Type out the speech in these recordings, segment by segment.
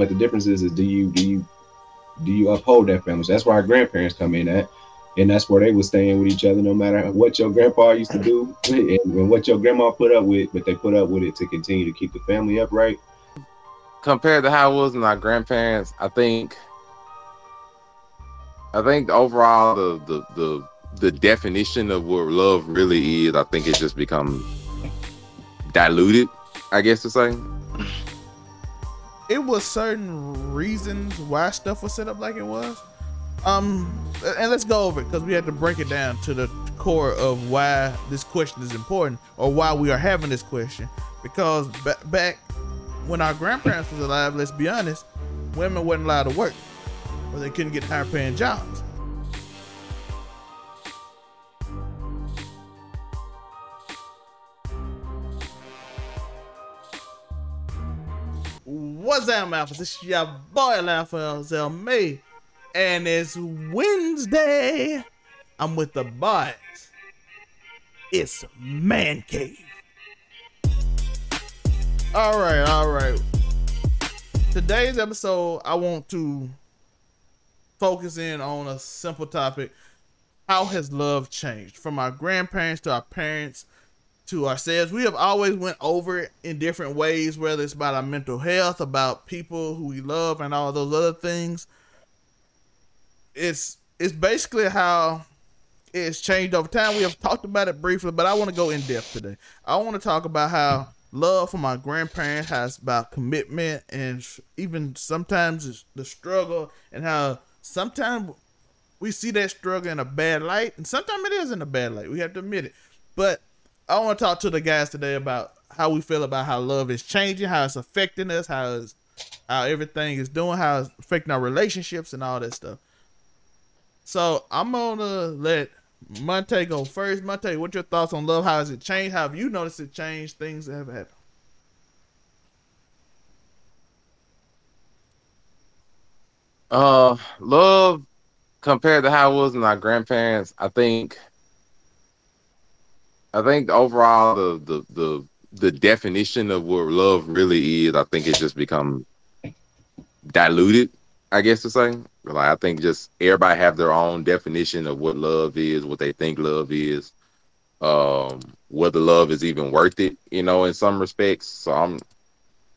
but the difference is, is do you do you do you uphold that family? So that's where our grandparents come in at, and that's where they were staying with each other, no matter what your grandpa used to do and, and what your grandma put up with, but they put up with it to continue to keep the family upright. Compared to how it was in our grandparents, I think, I think overall the the the the definition of what love really is, I think it's just become diluted. I guess to say it was certain reasons why stuff was set up like it was. Um, and let's go over it because we had to break it down to the core of why this question is important or why we are having this question. Because b- back when our grandparents was alive, let's be honest, women wasn't allowed to work, or they couldn't get higher paying jobs. What's up, Alpha? It's your boy, Alpha May, and it's Wednesday. I'm with the boys. It's Man Cave. All right, all right. Today's episode, I want to focus in on a simple topic. How has love changed from our grandparents to our parents to ourselves. We have always went over it in different ways, whether it's about our mental health, about people who we love, and all those other things. It's it's basically how it's changed over time. We have talked about it briefly, but I want to go in depth today. I want to talk about how love for my grandparents has about commitment and even sometimes the struggle and how sometimes we see that struggle in a bad light and sometimes it is in a bad light. We have to admit it. But I want to talk to the guys today about how we feel about how love is changing, how it's affecting us, how it's, how everything is doing, how it's affecting our relationships and all that stuff. So I'm gonna let Montay go first. Montay, what's your thoughts on love? How has it changed? How have you noticed it change? Things that have happened. Uh, love compared to how it was in our grandparents, I think I think overall the the the the definition of what love really is, I think it's just become diluted. I guess to say, like I think just everybody have their own definition of what love is, what they think love is, um, whether love is even worth it. You know, in some respects. So I'm,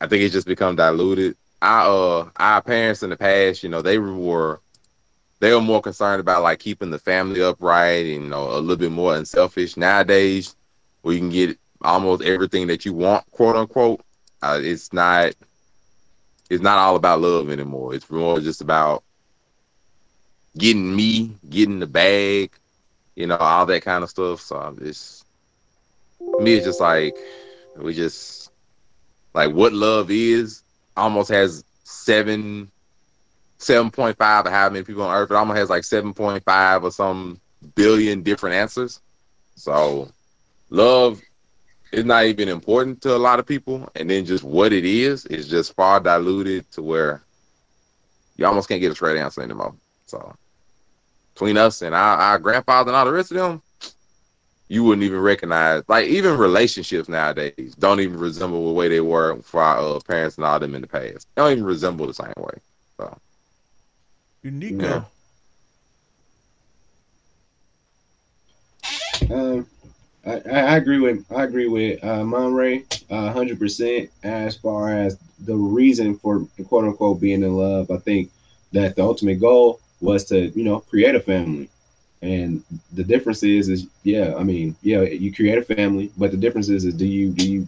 I think it's just become diluted. I uh, our parents in the past, you know, they were they were more concerned about like keeping the family upright and you know a little bit more unselfish. Nowadays, where you can get almost everything that you want, quote unquote, uh, it's not it's not all about love anymore. It's more just about getting me, getting the bag, you know, all that kind of stuff. So it's me, it's just like we just like what love is almost has seven seven point five or how many people on earth. It almost has like seven point five or some billion different answers. So love is not even important to a lot of people, and then just what it is is just far diluted to where you almost can't get a straight answer anymore. So between us and our, our grandfather and all the rest of them, you wouldn't even recognize like even relationships nowadays don't even resemble the way they were for our uh, parents and all them in the past. They don't even resemble the same way. So Unique. Yeah. Um, I, I agree with I agree with uh, Monray hundred percent as far as the reason for quote unquote being in love. I think that the ultimate goal was to you know create a family, and the difference is is yeah I mean yeah you create a family, but the difference is is do you do you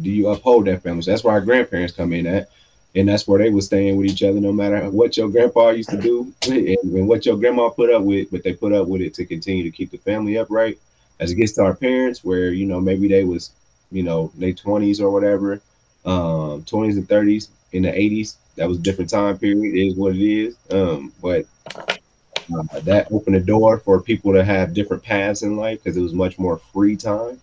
do you uphold that family? So that's where our grandparents come in at and that's where they were staying with each other no matter what your grandpa used to do and, and, what your grandma put up with but they put up with it to continue to keep the family upright. As it gets to our parents where you know maybe they was you know late 20s or whatever um 20s and 30s in the 80s that was different time period. It is what it is. Um but uh, that opened the door for people to have different paths in life because it was much more free time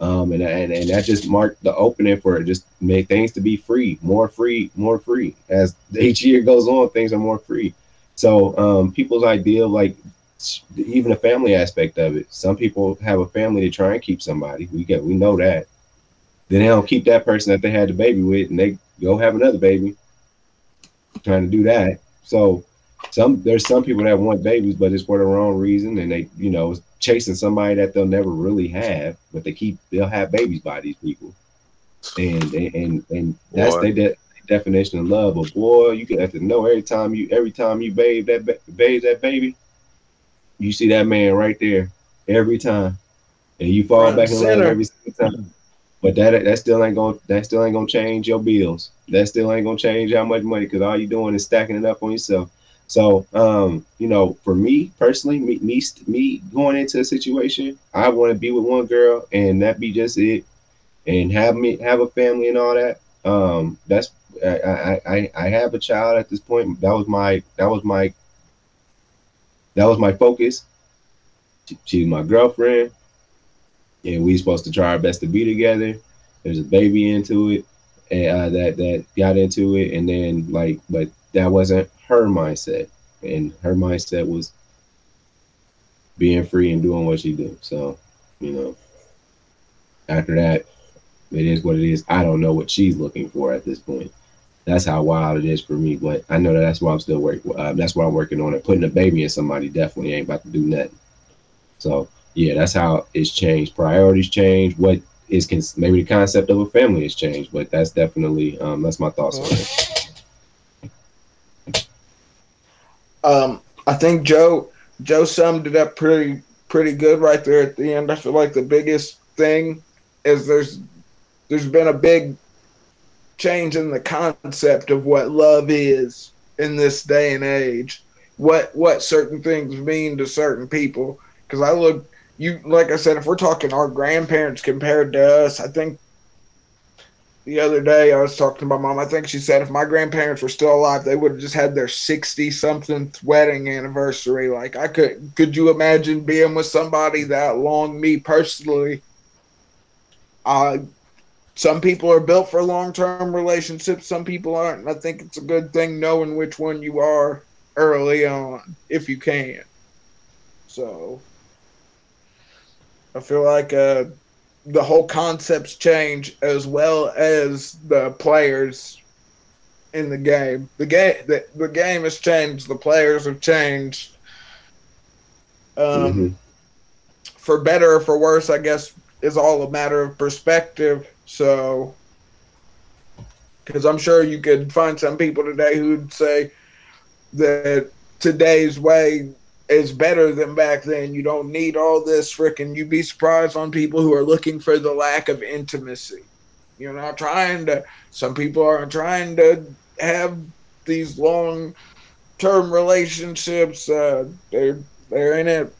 um, and, and and that just marked the opening for it. just make things to be free, more free, more free. As each year goes on, things are more free. So um, people's idea of like even the family aspect of it. Some people have a family to try and keep somebody. We get we know that. Then they don't keep that person that they had the baby with, and they go have another baby. trying to do that. So some there's some people that want babies, but it's for the wrong reason, and they you know chasing somebody that they'll never really have, but they keep they'll have babies by these people, and and and that's their de- definition of love. But boy, you can have to know every time you every time you bathe that ba- bathe that baby, you see that man right there every time, and you fall Front back in love every single time. But that that still ain't gonna that still ain't gonna change your bills. That still ain't gonna change how much money because all you're doing is stacking it up on yourself. So, um, you know, for me personally, me me, me going into a situation, I want to be with one girl and that be just it, and have me have a family and all that. Um, that's I I I, have a child at this point. That was my that was my that was my focus. She- She's my girlfriend, and we supposed to try our best to be together. There's a baby into it, and uh, that that got into it, and then like, but that wasn't her mindset, and her mindset was being free and doing what she do. So, you know, after that, it is what it is. I don't know what she's looking for at this point. That's how wild it is for me. But I know that that's why I'm still working. Uh, that's why I'm working on it. Putting a baby in somebody definitely ain't about to do nothing. So yeah, that's how it's changed. Priorities change. What is cons- maybe the concept of a family has changed, but that's definitely um, that's my thoughts on it. Um, I think Joe Joe summed it up pretty pretty good right there at the end. I feel like the biggest thing is there's there's been a big change in the concept of what love is in this day and age. What what certain things mean to certain people. Because I look you like I said, if we're talking our grandparents compared to us, I think the other day I was talking to my mom. I think she said if my grandparents were still alive, they would have just had their sixty something wedding anniversary. Like I could could you imagine being with somebody that long? Me personally, uh some people are built for long term relationships, some people aren't. And I think it's a good thing knowing which one you are early on if you can. So I feel like uh the whole concepts change as well as the players in the game. The game the, the game has changed. The players have changed. Um, Mhm. For better or for worse, I guess is all a matter of perspective. So, because I'm sure you could find some people today who'd say that today's way is better than back then. You don't need all this freaking. You'd be surprised on people who are looking for the lack of intimacy. You're not trying to. Some people are trying to have these long term relationships. Uh, they're they're in it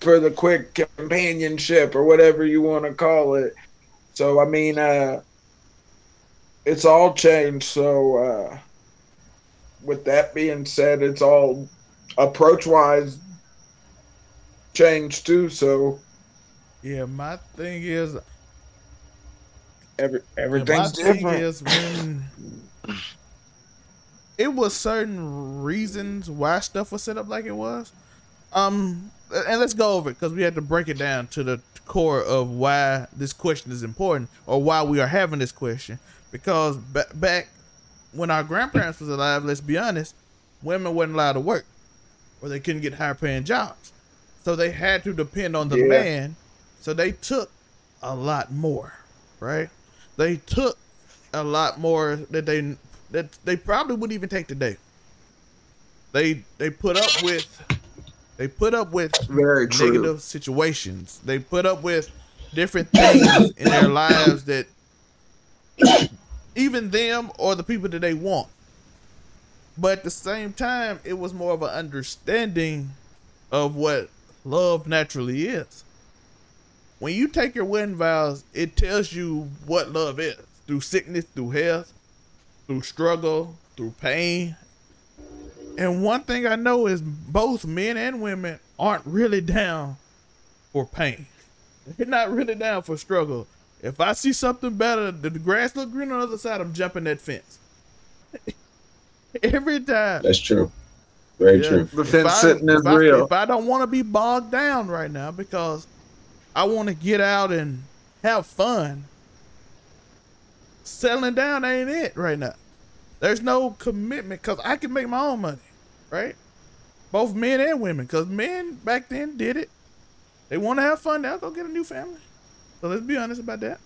for the quick companionship or whatever you want to call it. So I mean, uh, it's all changed. So uh, with that being said, it's all approach wise changed too. So Yeah, my thing is every everything's my everything's thing different. is when it was certain reasons why stuff was set up like it was. Um, and let's go over it because we had to break it down to the core of why this question is important or why we are having this question. Because ba- back when our grandparents was alive, let's be honest, women wasn't allowed to work or they couldn't get higher paying jobs, so they had to depend on the Yeah. man. So they took a lot more, right? They took a lot more that they that they probably wouldn't even take today. They they put up with they put up with Very true. negative situations. They put up with different things in their lives that even them or the people that they want. But at the same time, it was more of an understanding of what love naturally is. When you take your wedding vows, it tells you what love is through sickness, through health, through struggle, through pain. And one thing I know is both men and women aren't really down for pain. They're not really down for struggle. If I see something better, the grass look green on the other side, I'm jumping that fence. Every time. That's true. Very Yeah. true. The If fence I- sitting is if I, real. If I don't want to be bogged down right now because I want to get out and have fun, settling down ain't it right now. There's no commitment because I can make my own money, right? Both men and women, because men back then did it. They want to have fun. They'll go get a new family. So let's be honest about that.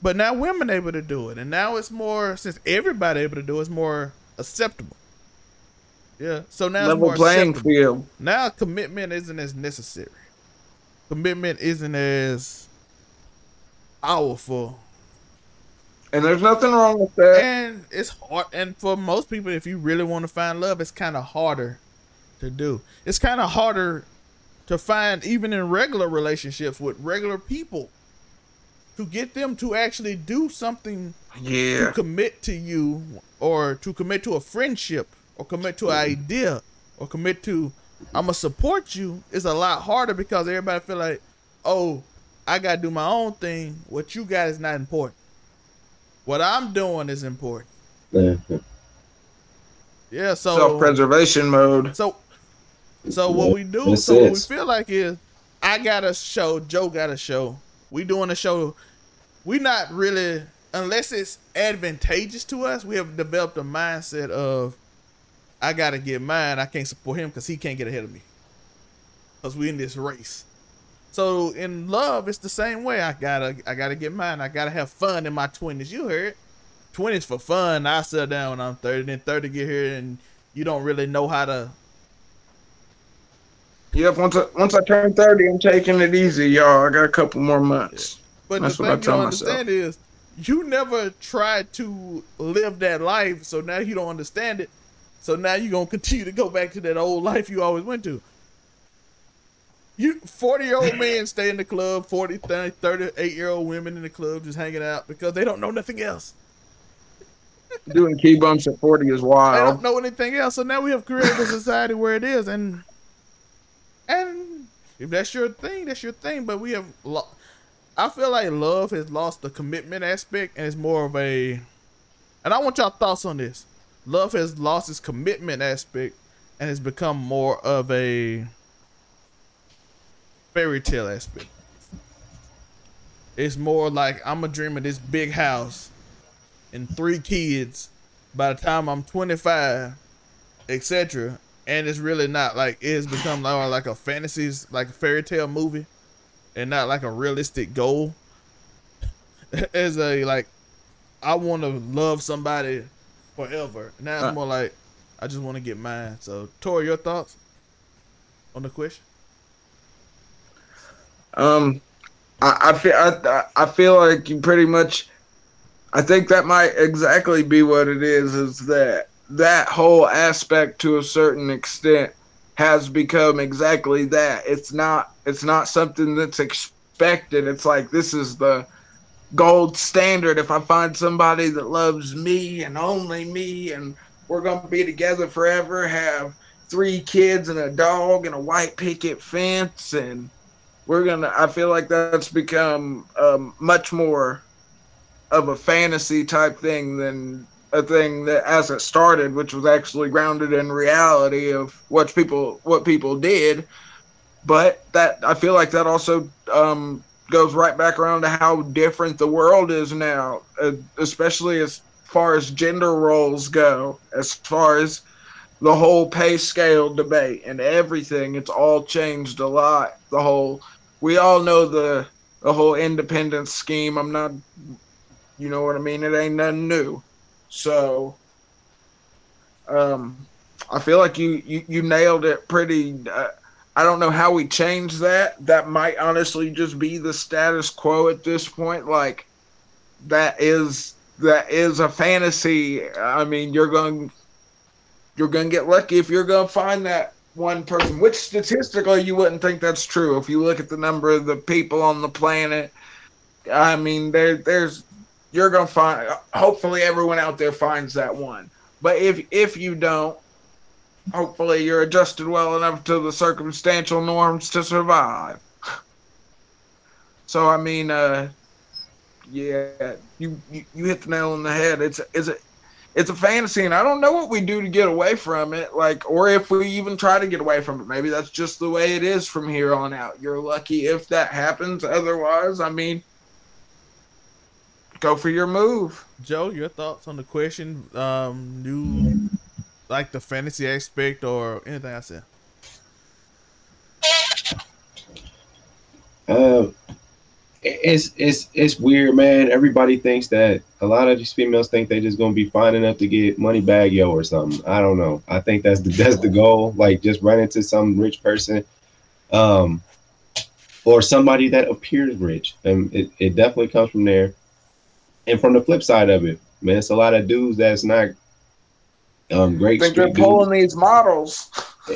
But now women able to do it, and now it's more since everybody able to do it, it's more acceptable. Yeah. So now Level more playing acceptable. field. Now commitment isn't as necessary. Commitment isn't as powerful. And there's nothing wrong with that. And it's hard and for most people, if you really want to find love, it's kinda harder to do. It's kinda harder to find even in regular relationships with regular people to get them to actually do something to Yeah. commit to you or to commit to a friendship or commit to an idea or commit to I'm gonna support you is a lot harder because everybody feel like, oh, I gotta do my own thing. What you got is not important. What I'm doing is important. Yeah. Yeah, so Self-preservation mode. so so what we do, so what we feel like is I gotta show, Joe gotta show. We doing a show. We not really unless it's advantageous to us, we have developed a mindset of I gotta get mine. I can't support him because he can't get ahead of me. Cause we in this race. So in love, it's the same way. I gotta I gotta get mine. I gotta have fun in my twenties. You heard. Twenties for fun. I settle down when I'm thirty. Then thirty get here and you don't really know how to Yep. Once I, once I turn thirty, I'm taking it easy, y'all. I got a couple more months. But That's the what I thing you tell don't myself. understand is you never tried to live that life, so now you don't understand it. So now you're gonna continue to go back to that old life you always went to. You 40 year old men stay in the club, 40, 30, 38 year old women in the club just hanging out because they don't know nothing else. Doing key bumps at forty is wild. They don't know anything else. So now we have created a society where it is, and if that's your thing, that's your thing. But we have, lo- I feel like love has lost the commitment aspect, and it's more of a. And I want y'all thoughts on this. Love has lost its commitment aspect, and has become more of a fairy tale aspect. It's more like I'm a dream of this big house and three kids by the time I'm 25, etc. And it's really not like it has become more like a fantasies, like a fairy tale movie, and not like a realistic goal. As a like, I want to love somebody forever. Now it's Uh. more like I just want to get mine. So, Tori, your thoughts on the question? Um, I, I feel I, I feel like you pretty much. I think that might exactly be what it is. Is that that whole aspect to a certain extent has become exactly that. It's not. It's not something that's expected. It's like this is the gold standard. If I find somebody that loves me and only me, and we're gonna be together forever, have three kids and a dog and a white picket fence and we're gonna i feel like that's become um, much more of a fantasy type thing than a thing that as it started which was actually grounded in reality of what people what people did. But that i feel like that also um, goes right back around to how different the world is now uh, especially as far as gender roles go as far as the whole pay scale debate and everything it's all changed a lot. The whole we all know the the whole independence scheme. I'm not you know what i mean? It ain't nothing new so um i feel like you you, you nailed it pretty uh, i don't know how we change that that might honestly just be the status quo at this point like that is that is a fantasy i mean you're going you're gonna get lucky if you're gonna find that one person. Which statistically you wouldn't think that's true if you look at the number of the people on the planet. I mean, there there's you're gonna find. Hopefully, everyone out there finds that one. But if if you don't, hopefully you're adjusted well enough to the circumstantial norms to survive. So I mean, uh, yeah, you, you you hit the nail on the head. It's it's a it's a fantasy, and I don't know what we do to get away from it. Like, or if we even try to get away from it. Maybe that's just the way it is from here on out. You're lucky if that happens. Otherwise, I mean, Go for your move. Joe, your thoughts on the question? Um, do like the fantasy aspect or anything I said? Uh, it's it's it's weird, man. Everybody thinks that a lot of these females think they're just gonna be fine enough to get Moneybagg Yo or something. I don't know. I think that's the that's the goal. Like just run into some rich person, um, or somebody that appears rich, and it, it definitely comes from there. And from the flip side of it, man, it's a lot of dudes that's not um great. I think they're street dudes. pulling these models.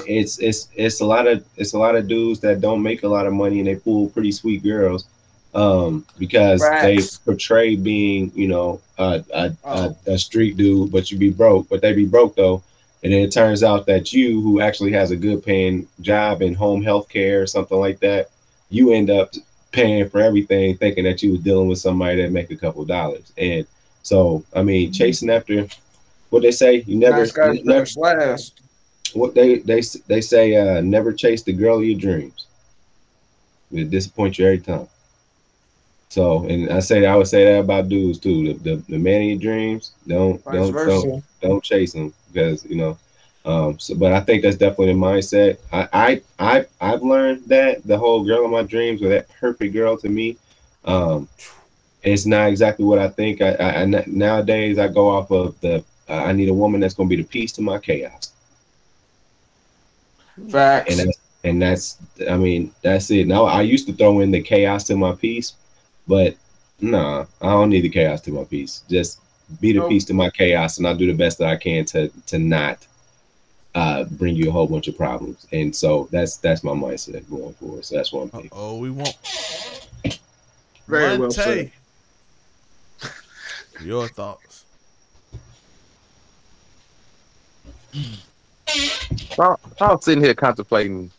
It's it's it's a lot of it's a lot of dudes that don't make a lot of money and they pull pretty sweet girls um because Facts. they portray being you know a a, Oh. a a street dude but you be broke but they be broke though and then it turns out that you who actually has a good paying job in home health care or something like that you end up paying for everything thinking that you were dealing with somebody that make a couple dollars. And so i mean chasing after what they say you never, nice guys never last. what they they they say uh never chase the girl of your dreams. It disappoint you every time. So and i say i would say that about dudes too. The, the, the man of your dreams don't Vice don't, versa. don't don't chase them because you know um so but i think that's definitely the mindset i i, I i've learned that the whole girl of my dreams or that perfect girl to me um it's not exactly what i think i, I, I nowadays i go off of the uh, i need a woman that's going to be the peace to my chaos Facts. and that's and that's I mean that's it. Now I used to throw in the chaos to my peace, but nah, I don't need the chaos to my peace. Just be the Nope. peace to my chaos, and I'll do the best that I can to to not uh bring you a whole bunch of problems. And so that's that's my mindset going forward. So that's what I'm thinking. Oh, we won't. Very well Montay, Your thoughts? So, I was sitting here contemplating.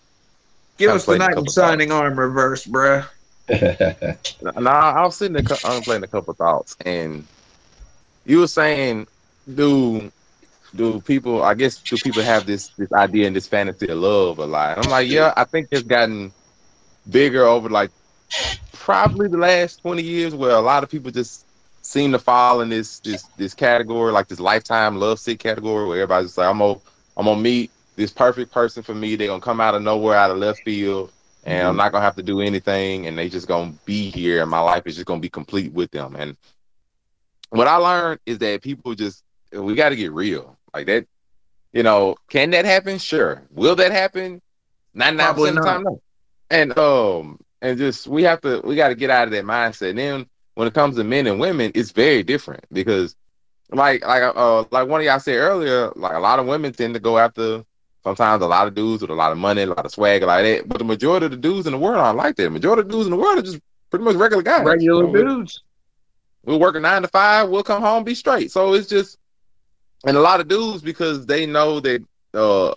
Give us the Contemplating a knight in couple signing arm reverse, bruh. No, I was sitting there contemplating a couple thoughts, and you were saying, do do people? I guess do people have this this idea and this fantasy of love a lot? I'm like, yeah, I think it's gotten bigger over like probably the last 20 years, where a lot of people just seem to fall in this this this category, like this lifetime love sick category, where everybody's just like, I'm gonna I'm gonna meet this perfect person for me. They're gonna come out of nowhere, out of left field, and I'm mm-hmm. not gonna have to do anything, and they just gonna be here, and my life is just gonna be complete with them. And what I learned is that people just we got to get real, like that. You know, can that happen? Sure. Will that happen? Ninety nine Probably percent of the time, no. And um, and just we have to we got to get out of that mindset. And then when it comes to men and women, it's very different because, like like uh like one of y'all said earlier, like a lot of women tend to go after sometimes a lot of dudes with a lot of money, a lot of swag, like that. But the majority of the dudes in the world aren't like that. The majority of the dudes in the world are just pretty much regular guys. Regular You know, dudes. We'll work a nine to five. We'll come home, be straight. So it's just, and a lot of dudes because they know that uh,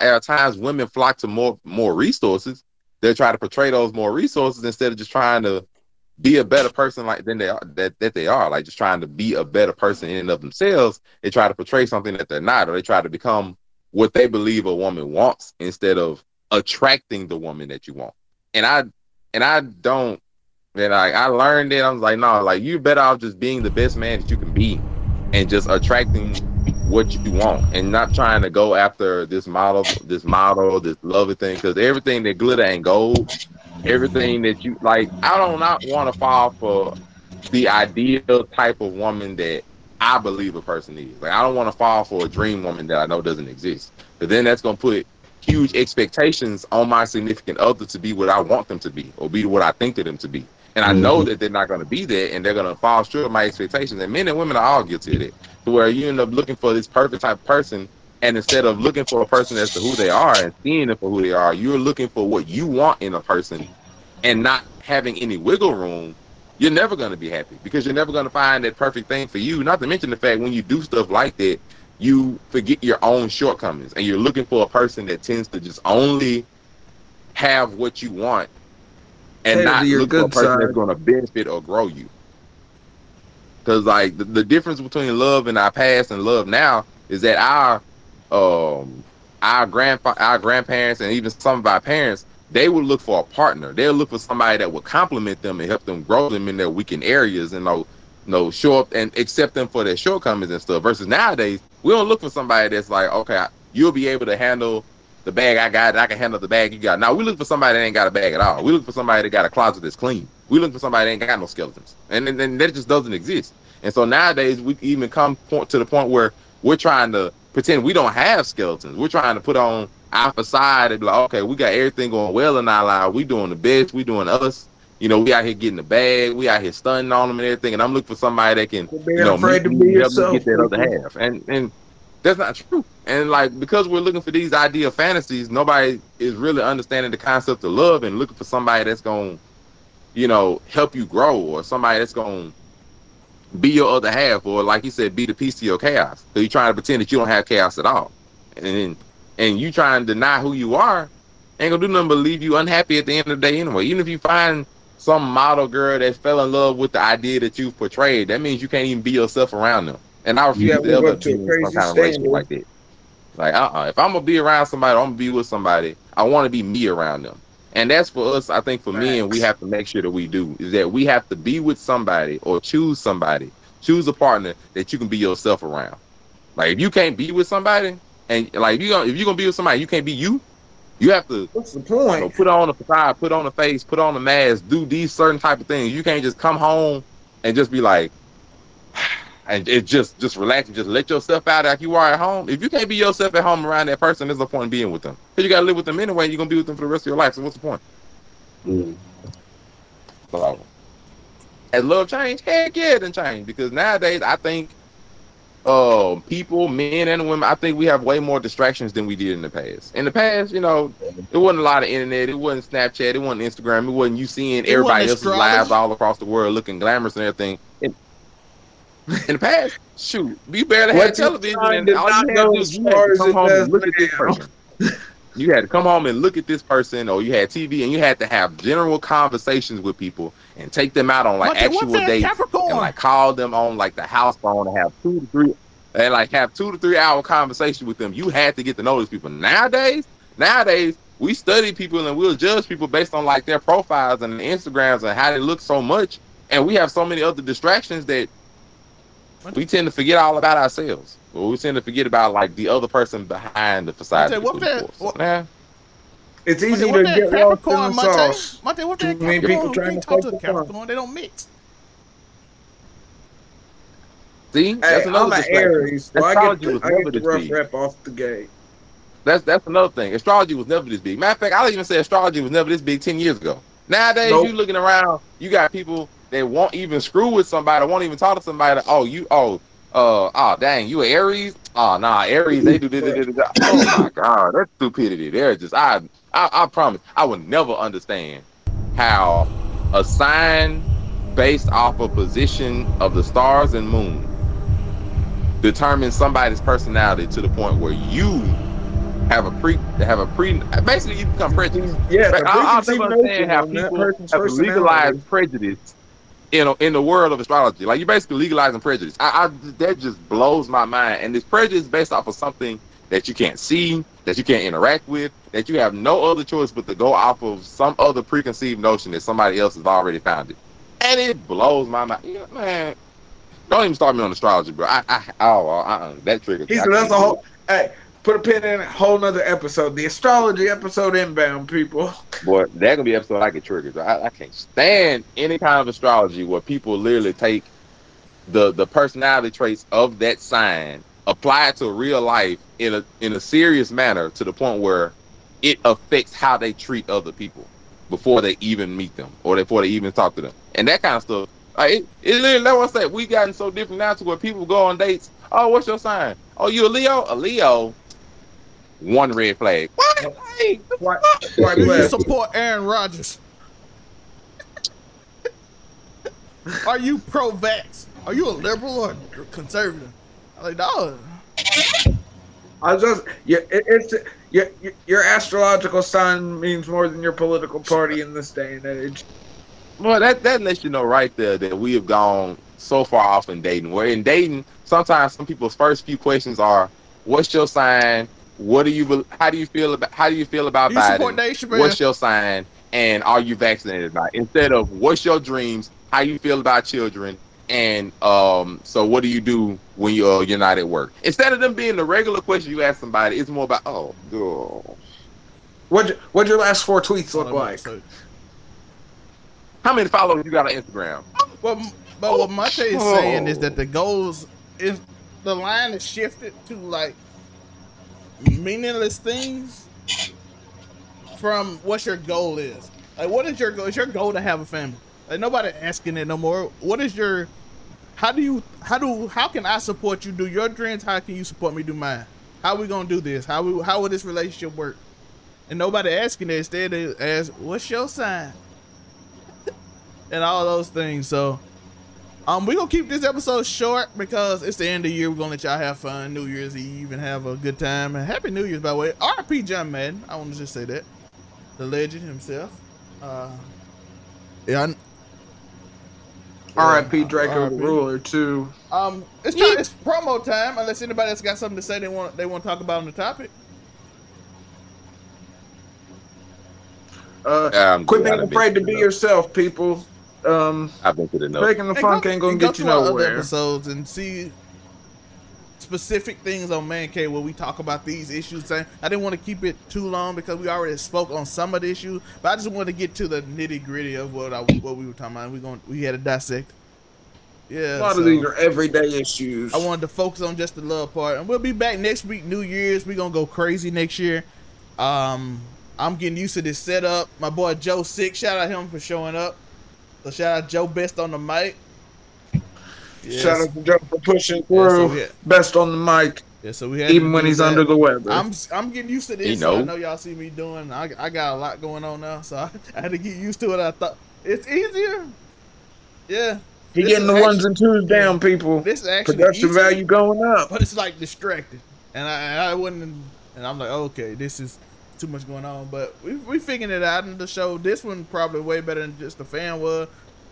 at times women flock to more more resources. They try to portray those more resources instead of just trying to be a better person like than they are that, that they are. Like just trying to be a better person in and of themselves. They try to portray something that they're not, or they try to become what they believe a woman wants instead of attracting the woman that you want. And I and I don't and I, I learned it. I was like, no, like you better off just being the best man that you can be and just attracting what you want and not trying to go after this model, this model, this lovely thing, because everything that glitter ain't gold. Everything that you like, I do not want to fall for the ideal type of woman that I believe a person is. Like I don't want to fall for a dream woman that I know doesn't exist. But then that's gonna put huge expectations on my significant other to be what I want them to be or be what I think of them to be. And I know mm-hmm. that they're not going to be there and they're going to fall short of my expectations. And men and women are all guilty of it. To where you end up looking for this perfect type of person. And instead of looking for a person as to who they are and seeing them for who they are, you're looking for what you want in a person and not having any wiggle room. You're never going to be happy because you're never going to find that perfect thing for you. Not to mention the fact when you do stuff like that, you forget your own shortcomings and you're looking for a person that tends to just only have what you want and not look for a good person side. that's going to benefit or grow you. Because like the, the difference between love in our past and love now is that our um our grandpa our grandparents and even some of our parents they would look for a partner. They'll look for somebody that would complement them and help them grow them in their weakened areas and know you know, show up and accept them for their shortcomings and stuff. Versus nowadays, we don't look for somebody that's like, okay, you'll be able to handle the bag I got, I can handle the bag you got. Now we look for somebody that ain't got a bag at all. We look for somebody that got a closet that's clean. We look for somebody that ain't got no skeletons, and and, and that just doesn't exist. And so nowadays we even come point to the point where we're trying to pretend we don't have skeletons. We're trying to put on our facade and be like, okay, we got everything going well in our life. We doing the best. We doing us. You know, we out here getting the bag. We out here stunning on them and everything. And I'm looking for somebody that can, you know, afraid to be yourself. get that other half. And and that's not true. And like because we're looking for these ideal fantasies, nobody is really understanding the concept of love and looking for somebody that's going, to you know, help you grow or somebody that's going to be your other half or like you said, be the peace to your chaos. So you're trying to pretend that you don't have chaos at all, and and you trying to deny who you are, ain't gonna do nothing but leave you unhappy at the end of the day anyway. Even if you find some model girl that fell in love with the idea that you've portrayed, that means you can't even be yourself around them. And I refuse Yeah, to we ever went to be a in some kind of relationship like that. Like, uh, uh if I'm gonna be around somebody, I'm gonna be with somebody. I want to be me around them, and that's for us. I think for me, and we have to make sure that we do is that we have to be with somebody or choose somebody, choose a partner that you can be yourself around. Like, if you can't be with somebody, and like if you gonna, if you're gonna be with somebody, you can't be you. You have to What's the you know, put on a facade, put on a face, put on a mask, do these certain type of things. You can't just come home and just be like, and it just just relax and just let yourself out like you are at home. If you can't be yourself at home around that person, there's no point in being with them. Because you gotta live with them anyway. You're gonna be with them for the rest of your life. So what's the point? Mm. So, has love changed? Heck yeah, it done changed. Because nowadays, I think, uh, people, men and women, I think we have way more distractions than we did in the past. In the past, you know, it wasn't a lot of internet. It wasn't Snapchat. It wasn't Instagram. It wasn't you seeing It everybody else's lives all across the world looking glamorous and everything. In, the past, shoot, you barely had What you television, and all you had to do as is you had to come home and look at this person. You had to come home and look at this person, or you had TV, and you had to have general conversations with people and take them out on like actual dates and like call them on like the house phone and have two to three and like have two to three hour conversation with them. You had to get to know these people. Nowadays, nowadays we study people and we'll judge people based on like their profiles and Instagrams and how they look so much, and we have so many other distractions that we tend to forget all about ourselves. Well, we tend to forget about like the other person behind the facade. Montay, what we that- look for. So, what- nah, It's easy what to get lost in Capricorn, the Montay? sauce. Montay, what that Too many Capricorn? people trying You to can't talk to a. Capricorn. They don't mix. see, Hey, that's another I'm an. Aries, so I Astrology get, was I never get the this rough big. rep off the gate. That's that's another thing. Astrology was never this big. Matter of fact, I'll even say astrology was never this big ten years ago. Nowadays, Nope. you looking around, you got people that won't even screw with somebody, won't even talk to somebody. Oh, you oh uh oh dang, you Aries? Oh nah, Aries they do this. this, this, this. Oh my god, that's stupidity. They're just I, I I promise I would never understand how a sign based off a position of the stars and moon determines somebody's personality to the point where you have a pre have a pre basically you become prejudiced. Yeah, I, I'll preconceived never notion understand how people have legalized prejudice in a, in the world of astrology. Like you're basically legalizing prejudice. I, I that just blows my mind. And this prejudice based off of something that you can't see, that you can't interact with, that you have no other choice but to go off of some other preconceived notion that somebody else has already found it. And it blows my mind. Yeah, man, don't even start me on astrology, bro. I, I oh, uh, that triggers. He me. I said that's a do whole. Hey, put a pin in a whole nother episode. The astrology episode inbound, people. Boy, that gonna be episode I get triggered. I, I can't stand any kind of astrology where people literally take the the personality traits of that sign, apply it to real life in a in a serious manner to the point where it affects how they treat other people before they even meet them or before they even talk to them. And that kind of stuff. Like, it, it literally, like I said, we gotten so different now to where people go on dates. Oh, what's your sign? Oh, you a Leo? A Leo. One red flag. What? Like, White, white Do you support Aaron Rodgers? Are you pro-vax? Are you a liberal or conservative? I'm like, dog. I just yeah, it, it's your your- your astrological sign means more than your political party in this day and age. Well, that that lets you know right there that we have gone so far off in dating. Where in dating, sometimes some people's first few questions are, "What's your sign? What do you? How do you feel about? How do you feel about you support Biden? Dave Chappelle? What's your sign? And are you vaccinated or not? Instead of what's your dreams? How you feel about children? And um, so what do you do when you're you're not at work? Instead of them being the regular question you ask somebody, it's more about oh, girl. What what your last four tweets look Hold on, like? so- How many followers you got on Instagram? Well, m- but what Montay is saying is that the goals is the line is shifted to like meaningless things from what your goal is. Like, what is your goal? Is your goal to have a family? Like, nobody asking it no more. What is your? How do you? How do? How can I support you do your dreams? How can you support me do mine? How we gonna do this? How we? How will this relationship work? And nobody asking it. Instead, they ask, "What's your sign?" and all those things. So, um, we're gonna keep this episode short because it's the end of the year. We're gonna let y'all have fun, New Year's Eve, and have a good time. And Happy New Year's, by the way. R.P. John Madden. I want to just say that the legend himself. Uh, yeah. I, R.I.P. Drakeo R.I.P.. Ruler too. Um, it's time, it's promo time. Unless anybody else got something to say they want they want to talk about on the topic. Uh, Um, quit being done been afraid to be enough. yourself, people. Um, I've been to the note. faking the Hey, funk go- ain't gonna and go get you to our other nowhere. episodes and see specific things on Man Cave where we talk about these issues. I I didn't want to keep it too long because we already spoke on some of the issues, but I just wanted to get to the nitty gritty of what I, what we were talking about. We going we had to dissect. Yeah, A lot so of these are everyday issues. I wanted to focus on just the love part, and we'll be back next week, New Year's. We're gonna go crazy next year. Um, I'm getting used to this setup. My boy Joe Six, shout out him for showing up. So shout out Joe Best on the mic. Yes. Shout out to Joe for pushing Yeah, so through. yeah. Best on the mic, Yeah, so we had even when he's that. under the weather. I'm I'm getting used to this. He so I know. know y'all see me doing. I, I got a lot going on now, so I, I had to get used to it. I thought it's easier. Yeah, he this getting the is ones and twos down, people. this is actually Production easier, value going up. but it's like distracted, and I and I wouldn't. And I'm like, okay, this is too much going on. But we we figuring it out in the show. This one probably way better than just the fan was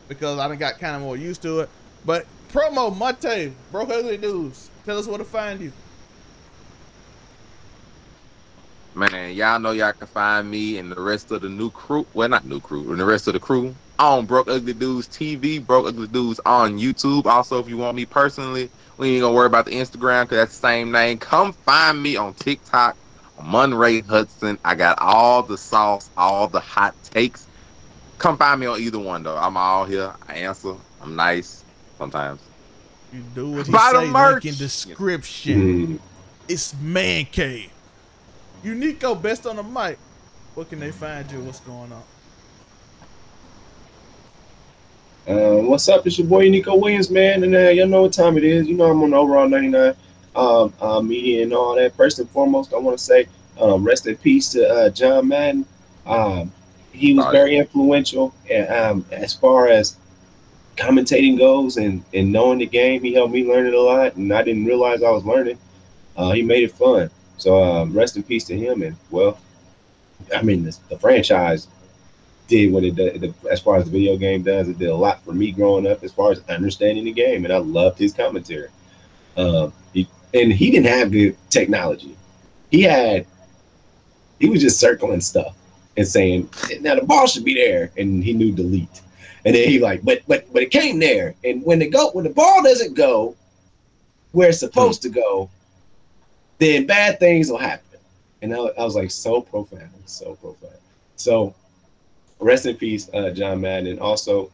because I done got kind of more used to it. But promo Mate, broke ugly news. Tell us where to find you. Man, y'all know y'all can find me and the rest of the new crew. Well, not new crew, and the rest of the crew on Broke Ugly Dudes TV, Broke Ugly Dudes on YouTube. Also, if you want me personally, we ain't gonna worry about the Instagram because that's the same name. Come find me on TikTok, Monray Hudson. I got all the sauce, all the hot takes. Come find me on either one though. I'm all here. I answer. I'm nice sometimes. You do what he Buy the say. merch. Link in description. Mm. It's Man Cave. Uniqo, best on the mic. Where can they find you? What's going on? Um, what's up? It's your boy Nico Williams, man, and uh, y'all know what time it is. You know I'm on the Overall 99 um, uh, media and all that. First and foremost, I want to say um, rest in peace to uh, John Madden. Um, he was very influential and, um, as far as commentating goes and, and knowing the game. He helped me learn it a lot, and I didn't realize I was learning. Uh, he made it fun. So um, rest in peace to him. And well, I mean, the, the franchise did what it did the, as far as the video game does. It did a lot for me growing up as far as understanding the game, and I loved his commentary. Um, he, and he didn't have the technology. He had he was just circling stuff and saying, "Now the ball should be there," and he knew delete. And then he like, but but but it came there, and when the go when the ball doesn't go where it's supposed to go, then bad things will happen. And I, I was like, so profound, so profound. So rest in peace, uh, John Madden. And also,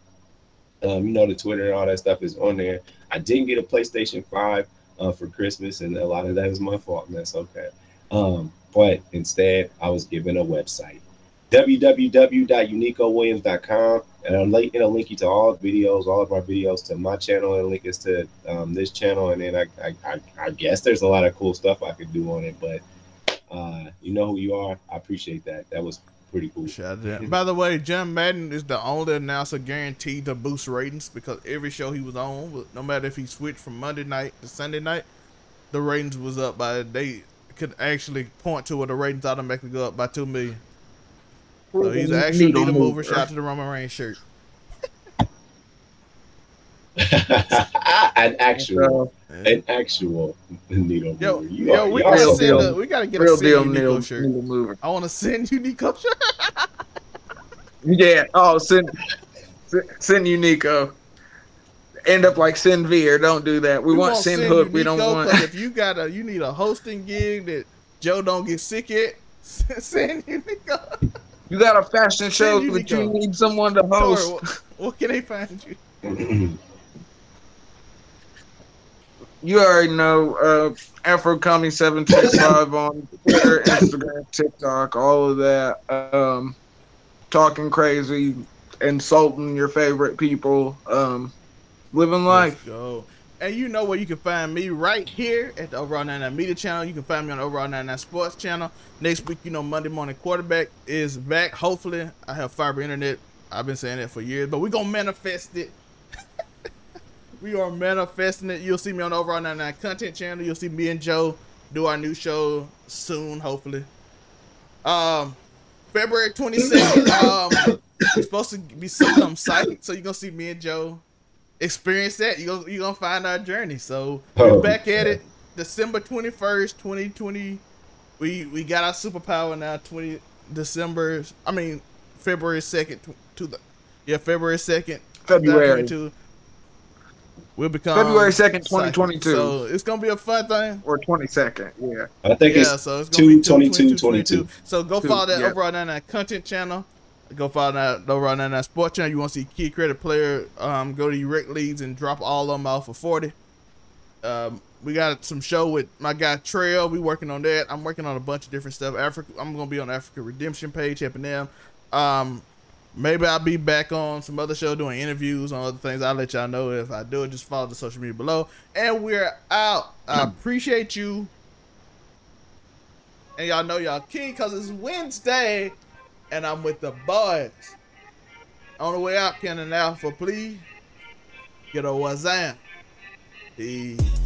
um, you know, the Twitter and all that stuff is on there. I didn't get a PlayStation 5 uh, for Christmas, and a lot of that is my fault, and that's okay. Um, but instead, I was given a website www.uniqowilliams.com and I'll link, it'll link you to all videos, all of our videos to my channel and link us to um, this channel. And then I, I, I, I guess there's a lot of cool stuff I could do on it, but uh, you know who you are. I appreciate that. That was pretty cool. Shout out to him. By the way, John Madden is the only announcer guaranteed to boost ratings because every show he was on, no matter if he switched from Monday night to Sunday night, the ratings was up by they could actually point to where the ratings automatically go up by two million. So he's actually Needle needle mover. mover. Shout out to the Roman Reigns shirt. an actual, an actual needle. Yo, mover. You yo, are- we gotta send deal. a, we gotta get real a send deal, you needle, Nico shirt. needle mover. I want to send you Nico shirt. Yeah. Oh, send send- send you Nico. end up like Sin Veer. Don't do that. We, want Sin send Hook. you We don't Nico, want. 'cause if you got a you need a hosting gig that Joe don't get sick at, send you Nico. You got a fashion show you that you need someone to host. Tori, what, what can they find you? You already know uh, Afrokami Seven Six Five on Twitter, Instagram, TikTok, all of that. Um, talking crazy, insulting your favorite people, um, living life. go. And you know where you can find me right here at the Overall 99 Media channel. You can find me on the Overall 99 Sports channel. Next week, you know, Monday Morning Quarterback is back. Hopefully, I have fiber internet. I've been saying that for years, but we're going to manifest it. We are manifesting it. You'll see me on the Overall 99 Content channel. You'll see me and Joe do our new show soon, hopefully. Um, February 22nd, um, it's supposed to be some site, so you're going to see me and Joe experience that. You're gonna, you're gonna find our journey. So we're Oh, back at it. December 21st, 2020. We we got our superpower now. 20 December. I mean February 2nd to, to the yeah February 2nd. February. 2022. We'll become February 2nd, 2022. So it's gonna be a fun thing. Or 22nd, yeah. I think yeah, it's so it's gonna be 222, 22. So go Two, follow that yeah. overall 99 content channel. Go follow that overall 99 sports channel. You want to see Kid Created Playa? Um, go to your rec leads and drop all of them off for 40. Um, we got some show with my guy Trail. We working on that. I'm working on a bunch of different stuff. Africa. I'm gonna be on Africa Redemption page helping them. Um, maybe I'll be back on some other show doing interviews on other things. I'll let y'all know if I do it. Just follow the social media below. And we're out. I hmm. appreciate you. And y'all know y'all key because it's Wednesday and I'm with the boys. On the way out, Cannon Alpha, please. Get a wazam. Peace.